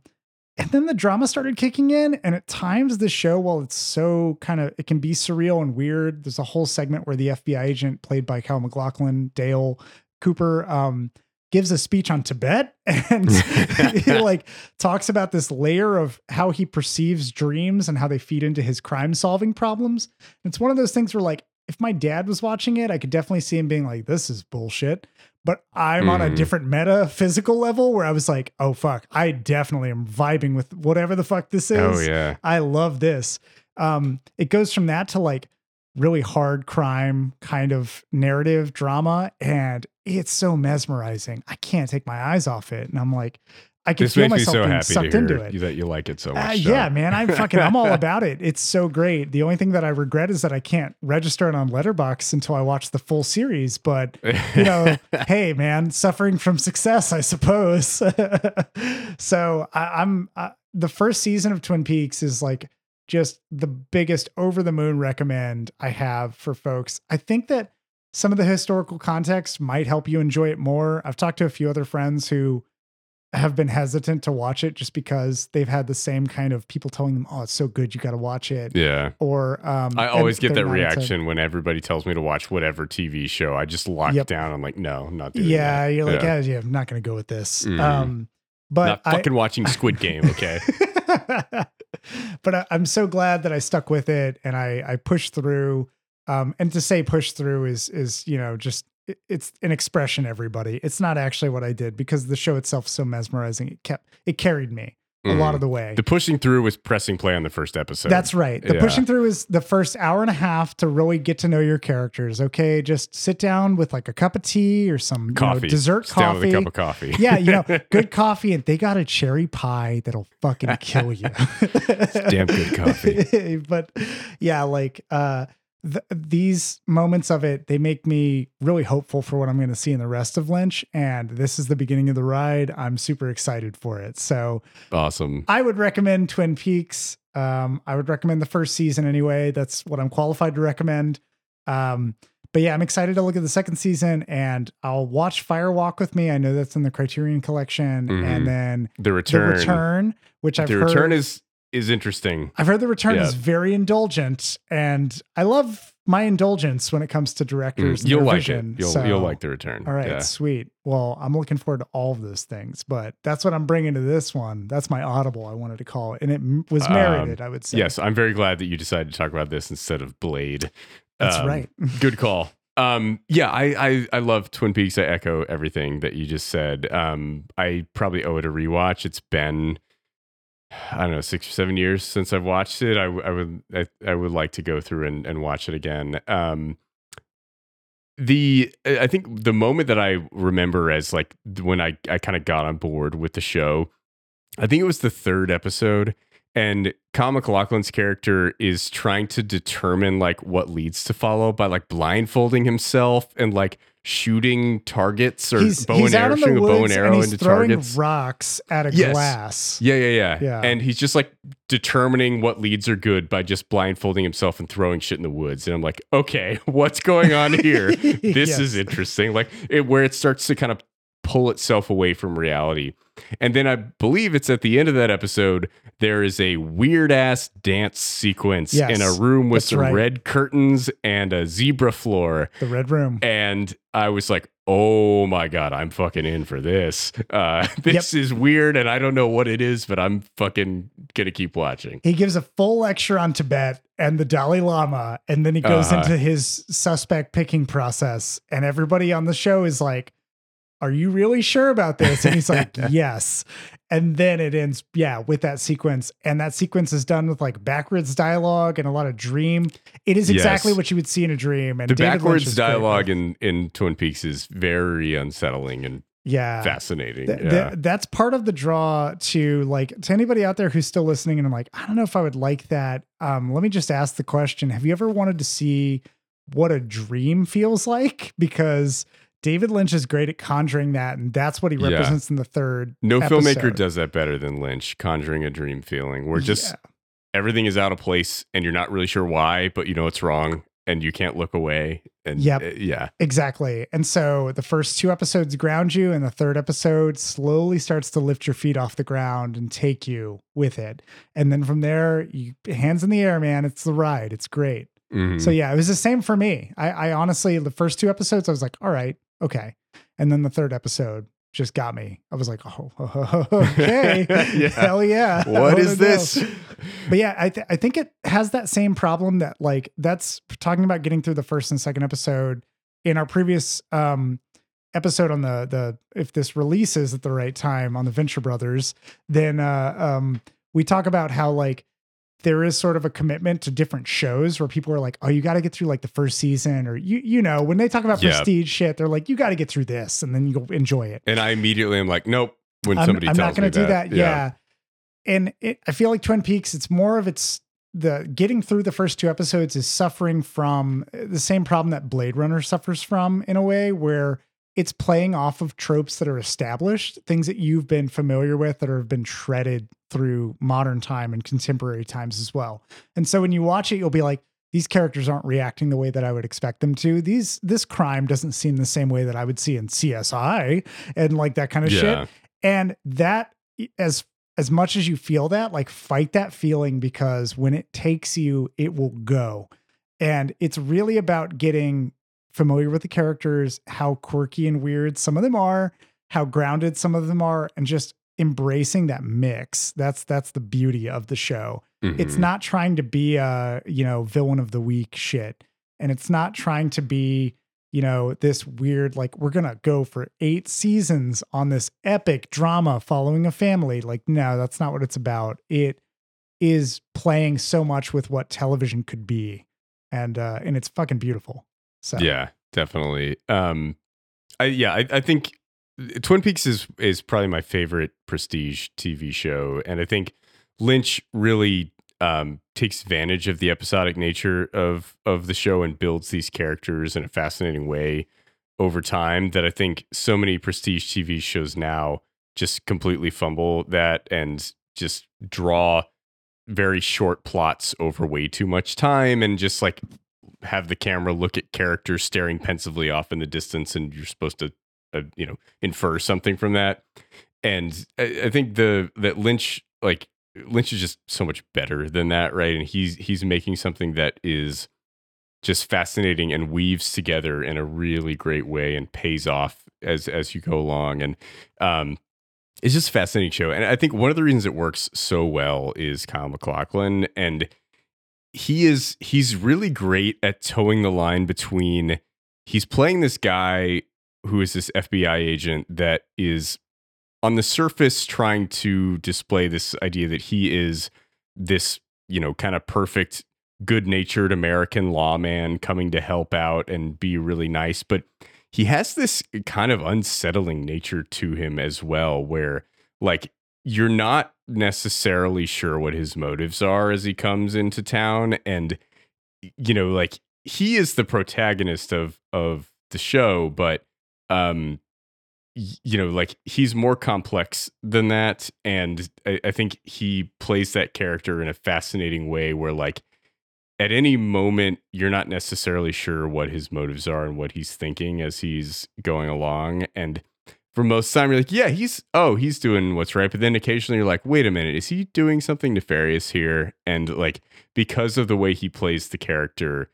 and then the drama started kicking in, and at times the show, while it's so kind of, it can be surreal and weird. There's a whole segment where the FBI agent, played by Cal MacLachlan, Dale Cooper, um, gives a speech on Tibet, and he like talks about this layer of how he perceives dreams and how they feed into his crime solving problems. It's one of those things where, like, if my dad was watching it, I could definitely see him being like, "This is bullshit." But I'm on a Mhm. different meta physical level where I was like, "Oh fuck, I definitely am vibing with whatever the fuck this is." Oh yeah. I love this. Um, it goes from that to like really hard crime kind of narrative drama, and it's so mesmerizing. I can't take my eyes off it, and I'm like, I can This feel myself so being sucked into it. that you like it so Uh, much. yeah, man, I'm fucking, I'm all about it. It's so great. The only thing that I regret is that I can't register it on Letterboxd until I watch the full series. But you know, hey, man, suffering from success, I suppose. so I, I'm uh, the first season of Twin Peaks is like just the biggest over the moon recommend I have for folks. I think that some of the historical context might help you enjoy it more. I've talked to a few other friends who have been hesitant to watch it just because they've had the same kind of people telling them, "Oh, it's so good, you got to watch it." yeah. Or um, I always get that reaction when everybody tells me to watch whatever TV show. I just lock Yep. down. I'm like, no, I'm not doing that. Yeah, that. you're like, Yeah. yeah, I'm not going to go with this. Mhm. Um, but not I, fucking watching Squid Game, okay? but I, I'm so glad that I stuck with it and I I pushed through. Um, and to say push through is is you know just it- it's an expression. Everybody, it's not actually what I did because the show itself is so mesmerizing. It kept it carried me a lot Mhm. of the way. The pushing through was pressing play on the first episode. That's right. The Yeah. pushing through is the first hour and a half to really get to know your characters. Okay, just sit down with like a cup of tea or some you know, coffee. dessert Sit down with coffee. a cup of coffee. yeah, you know, good coffee, and they got a cherry pie that'll fucking kill you. damn good coffee. but yeah, like uh th- these moments of it they make me really hopeful for what I'm going to see in the rest of Lynch, and this is the beginning of the ride. I'm super excited for it. So Awesome. I would recommend Twin Peaks. Um, I would recommend the first season anyway. That's what I'm qualified to recommend. Um, but yeah, I'm excited to look at the second season, and I'll watch Fire Walk with Me. I know that's in the Criterion Collection, Mhm. and then The return. The Return, which I've the heard return is is interesting. I've heard the return Yeah. is very indulgent, and I love my indulgence when it comes to directors. Mm, and You'll like vision. it. You'll So, you'll like the return. All right, Yeah. sweet. Well, I'm looking forward to all of those things, but that's what I'm bringing to this one. That's my audible. I wanted to call it, and it was Um, merited. I would say. Yes, I'm very glad that you decided to talk about this instead of Blade. that's Um, right. Good call. Um, yeah, I, I I love Twin Peaks. I echo everything that you just said. Um, I probably owe it a rewatch. It's been I don't know six or seven years since I've watched it. I, I would I, I would like to go through and, and watch it again. Um, the I think the moment that I remember as like when I I kind of got on board with the show, I think it was the third episode, and Kyle MacLachlan's character is trying to determine like what leads to follow by like blindfolding himself and like shooting targets or he's bow he's and arrow, shooting a bow and arrow and he's into throwing targets. rocks at a Yes. glass. Yeah, yeah, yeah, Yeah. And he's just like determining what leads are good by just blindfolding himself and throwing shit in the woods. And I'm like, okay, what's going on here? this Yes. is interesting. Like it, where it starts to kind of pull itself away from reality. And then I believe it's at the end of that episode, there is a weird ass dance sequence Yes, in a room with some right. red curtains and a zebra floor. the red room. And I was like, oh my God, I'm fucking in for this. Uh, this is weird and I don't know what it is, but I'm fucking going to keep watching. He gives a full lecture on Tibet and the Dalai Lama, and then he goes Uh-huh. into his suspect picking process. And everybody on the show is like, Are you really sure about this? And he's like, Yes. And then it ends, yeah, with that sequence. And that sequence is done with like backwards dialogue and a lot of dream. It is exactly Yes. what you would see in a dream. And the David backwards dialogue in, in Twin Peaks is very unsettling and yeah. fascinating. Th- yeah. th- that's part of the draw to like to anybody out there who's still listening and I'm like, I don't know if I would like that. Um, let me just ask the question. Have you ever wanted to see what a dream feels like? Because David Lynch is great at conjuring that, and that's what he Yeah. represents in the third. no filmmaker episode. does that better than Lynch, conjuring a dream feeling where just Yeah. everything is out of place and you're not really sure why, but you know it's wrong and you can't look away. And Yep. uh, yeah. Exactly. And so the first two episodes ground you, and the third episode slowly starts to lift your feet off the ground and take you with it. And then from there, you hands in the air, man. It's the ride. It's great. Mhm. So yeah, it was the same for me. I, I honestly, the first two episodes, I was like, all right, okay. And then the third episode just got me. I was like, oh, okay, Yeah. hell yeah. What is this? But yeah, I, th- I think it has that same problem that like that's talking about getting through the first and second episode in our previous um episode on the the if this releases at the right time on the Venture Brothers, then uh um we talk about how like there is sort of a commitment to different shows where people are like, oh, you got to get through like the first season, or you you know when they talk about Yeah. prestige shit, they're like, you got to get through this, and then you'll enjoy it. And I immediately am like, nope. When I'm, somebody I'm tells not going to do that. that, Yeah. And it, I feel like Twin Peaks, it's more of its the getting through the first two episodes is suffering from uh, the same problem that Blade Runner suffers from in a way where it's playing off of tropes that are established, things that you've been familiar with that have been shredded through modern time and contemporary times as well. And so when you watch it, you'll be like, these characters aren't reacting the way that I would expect them to. These this crime doesn't seem the same way that I would see in CSI and like that kind of shit and that as as much as you feel that like fight that feeling because when it takes you it will go and it's really about getting familiar with the characters how quirky and weird some of them are how grounded some of them are and just embracing that mix. That's that's the beauty of the show. It's Mhm. not trying to be a you know villain of the week shit and it's not trying to be you know this weird like we're gonna go for eight seasons on this epic drama following a family. Like no that's not what it's about. It is playing so much with what television could be and uh and it's fucking beautiful so Yeah, definitely. Um, I yeah, I, I think Twin Peaks is is probably my favorite prestige TV show, and I think Lynch really um takes advantage of the episodic nature of of the show and builds these characters in a fascinating way over time that I think so many prestige TV shows now just completely fumble that and just draw very short plots over way too much time and just like have the camera look at characters staring pensively off in the distance and you're supposed to uh, you know infer something from that. And I, I think the that lynch like lynch is just so much better than that right? And he's he's making something that is just fascinating and weaves together in a really great way and pays off as as you go along. And um it's just a fascinating show. And i think one of the reasons it works so well is kyle maclachlan. And he is he's really great at toeing the line between he's playing this guy who is this FBI agent that is on the surface trying to display this idea that he is this, you know, kind of perfect, good natured American lawman coming to help out and be really nice. But he has this kind of unsettling nature to him as well, where like you're not necessarily sure what his motives are as he comes into town. And, you know, like he is the protagonist of of the show, but um you know like he's more complex than that and I, I, think he plays that character in a fascinating way where like at any moment you're not necessarily sure what his motives are and what he's thinking as he's going along and for most of the time you're like yeah he's oh he's doing what's right but then occasionally you're like wait a minute is he doing something nefarious here and like because of the way he plays the character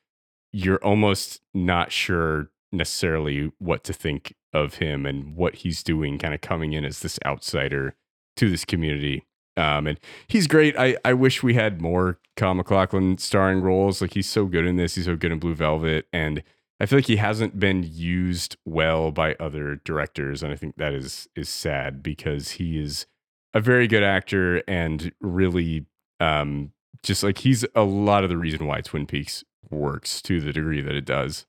you're almost not sure necessarily what to think of him and what he's doing, kind of coming in as this outsider to this community. Um, and he's great. I, I wish we had more Kyle MacLachlan starring roles. Like he's so good in this. He's so good in Blue Velvet, and I feel like he hasn't been used well by other directors, and I think that is is sad because he is a very good actor and really um, just like he's a lot of the reason why Twin Peaks works to the degree that it does.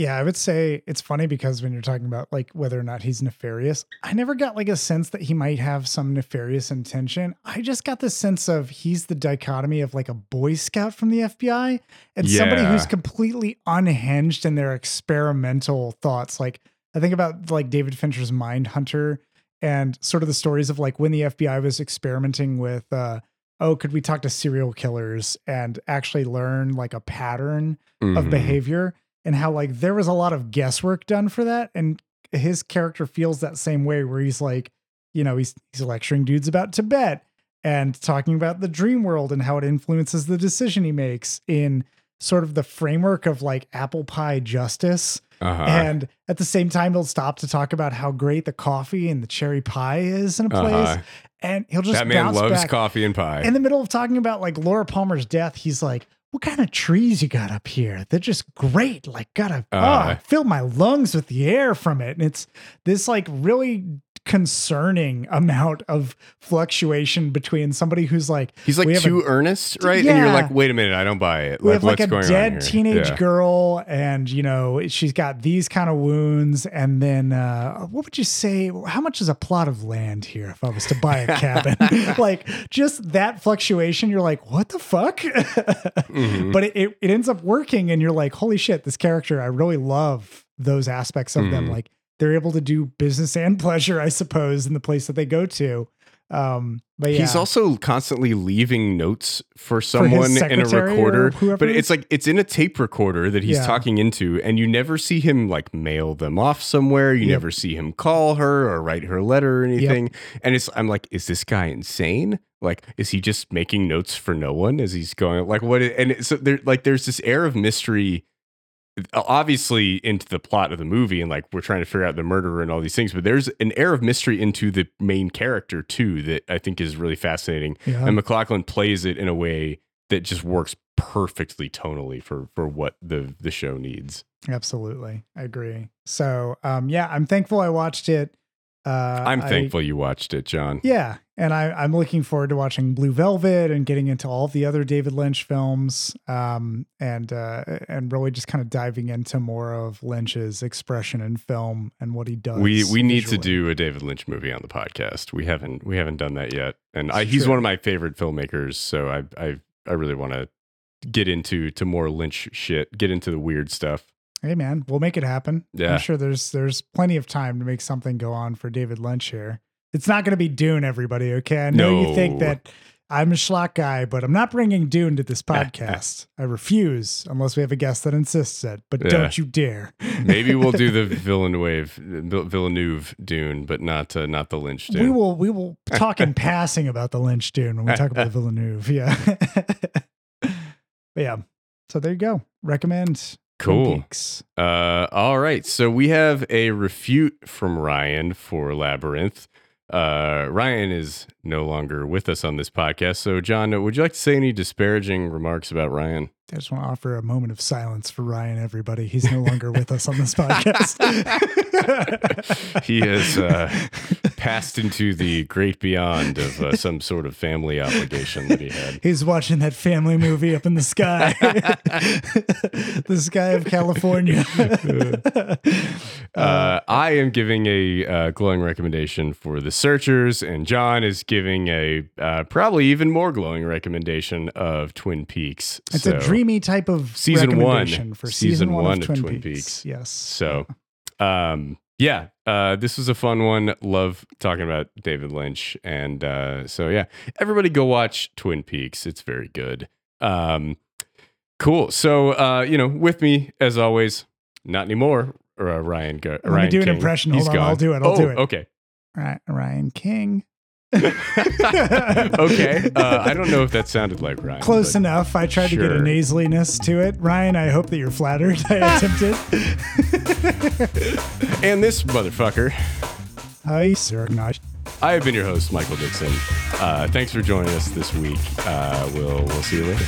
Yeah, I would say it's funny because when you're talking about like whether or not he's nefarious, I never got like a sense that he might have some nefarious intention. I just got the sense of he's the dichotomy of like a boy scout from the FBI and yeah. somebody who's completely unhinged in their experimental thoughts. Like I think about like David Fincher's Mind Hunter and sort of the stories of like when the FBI was experimenting with uh oh, could we talk to serial killers and actually learn like a pattern mm-hmm. of behavior? And how like there was a lot of guesswork done for that and his character feels that same way where he's like you know he's he's lecturing dudes about Tibet and talking about the dream world and how it influences the decision he makes in sort of the framework of like apple pie justice uh-huh. and at the same time he'll stop to talk about how great the coffee and the cherry pie is in a place uh-huh. and he'll just that man loves back. coffee and pie in the middle of talking about like laura palmer's death he's like what kind of trees you got up here? They're just great. Like, gotta uh, oh, fill my lungs with the air from it. And it's this like really concerning amount of fluctuation between somebody who's like he's like too a, earnest, right? Yeah. And you're like, wait a minute, I don't buy it. We like, have like a dead teenage yeah. girl, and you know she's got these kind of wounds. And then, uh, what would you say? How much is a plot of land here if I was to buy a cabin? like just that fluctuation, you're like, what the fuck? mm-hmm. But it, it, it ends up working, and you're like, holy shit, this character, I really love those aspects of mm-hmm. them, like they're able to do business and pleasure, I suppose, in the place that they go to. Um, but yeah. he's also constantly leaving notes for someone for in a recorder, but it's like it's in a tape recorder that he's yeah. talking into, and you never see him like mail them off somewhere. You yep. never see him call her or write her letter or anything. Yep. And it's I'm like, is this guy insane? Like, is he just making notes for no one as he's going? Like, what? And so there, like, there's this air of mystery obviously into the plot of the movie and like we're trying to figure out the murderer and all these things but there's an air of mystery into the main character too that i think is really fascinating. Yeah. and MacLachlan plays it in a way that just works perfectly tonally for for what the the show needs. Absolutely. I agree. So um yeah i'm thankful i watched it uh, I'm thankful I, you watched it, John. Yeah, and I, am looking forward to watching Blue Velvet and getting into all the other David Lynch films, um, and uh, and really just kind of diving into more of Lynch's expression in film and what he does. We we need to do a David Lynch movie on the podcast. We haven't we haven't done that yet, and I, he's one of my favorite filmmakers. So I I I really want to get into to more Lynch shit, get into the weird stuff. Hey man, we'll make it happen. Yeah. I'm sure there's there's plenty of time to make something go on for David Lynch here. It's not going to be Dune, everybody. Okay, I know you think that I'm a schlock guy, but I'm not bringing Dune to this podcast. I refuse unless we have a guest that insists it. But Yeah. don't you dare. Maybe we'll do the Villeneuve Villeneuve Dune, but not uh, not the Lynch Dune. We will we will talk in passing about the Lynch Dune when we talk about Villeneuve. Yeah. but yeah. So there you go. Recommend cool. Uh, all right. So we have a refute from Ryan for Labyrinth. Uh, Ryan is no longer with us on this podcast. So, John, would you like to say any disparaging remarks about Ryan? I just want to offer a moment of silence for Ryan, everybody. He's no longer with us on this podcast. he has uh, passed into the great beyond of uh, some sort of family obligation that he had. He's watching that family movie up in the sky, the sky of California. Uh, I am giving a uh, glowing recommendation for The Searchers, and John is giving a uh, probably even more glowing recommendation of Twin Peaks. it's So- a dreamy type of Season one. for season, Season one, one of Twin, Twin Peaks. Peaks. Yes. So, um, yeah, uh, this was a fun one. Love talking about David Lynch, and uh, so yeah, everybody go watch Twin Peaks. It's very good. Um, cool. So, uh, you know, with me as always, not anymore. Uh, Ryan, Go- me Ryan do an King. impression. He's Hold on, I'll do it, I'll oh, do it. Okay. Right, Ryan King. okay. Uh, I don't know if that sounded like Ryan. Close enough. I tried to get a Sure. nasaliness to it. Ryan, I hope that you're flattered. I attempted. And this motherfucker. Hi, sir. Not. I have been your host, Michael Dixon. Uh, thanks for joining us this week. Uh, we'll we'll see you later.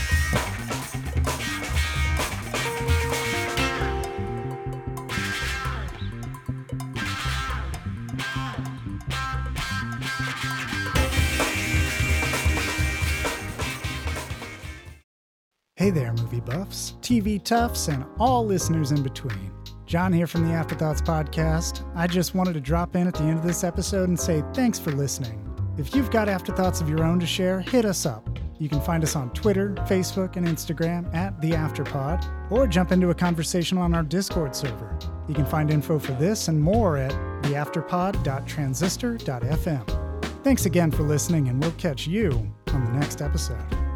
Hey there, movie buffs, TV toughs, and all listeners in between. John here from the Afterthoughts Podcast. I just wanted to drop in at the end of this episode and say thanks for listening. If you've got afterthoughts of your own to share, hit us up. You can find us on Twitter, Facebook, and Instagram at The Afterpod, or jump into a conversation on our Discord server. You can find info for this and more at theafterpod.transistor.fm. Thanks again for listening, and we'll catch you on the next episode.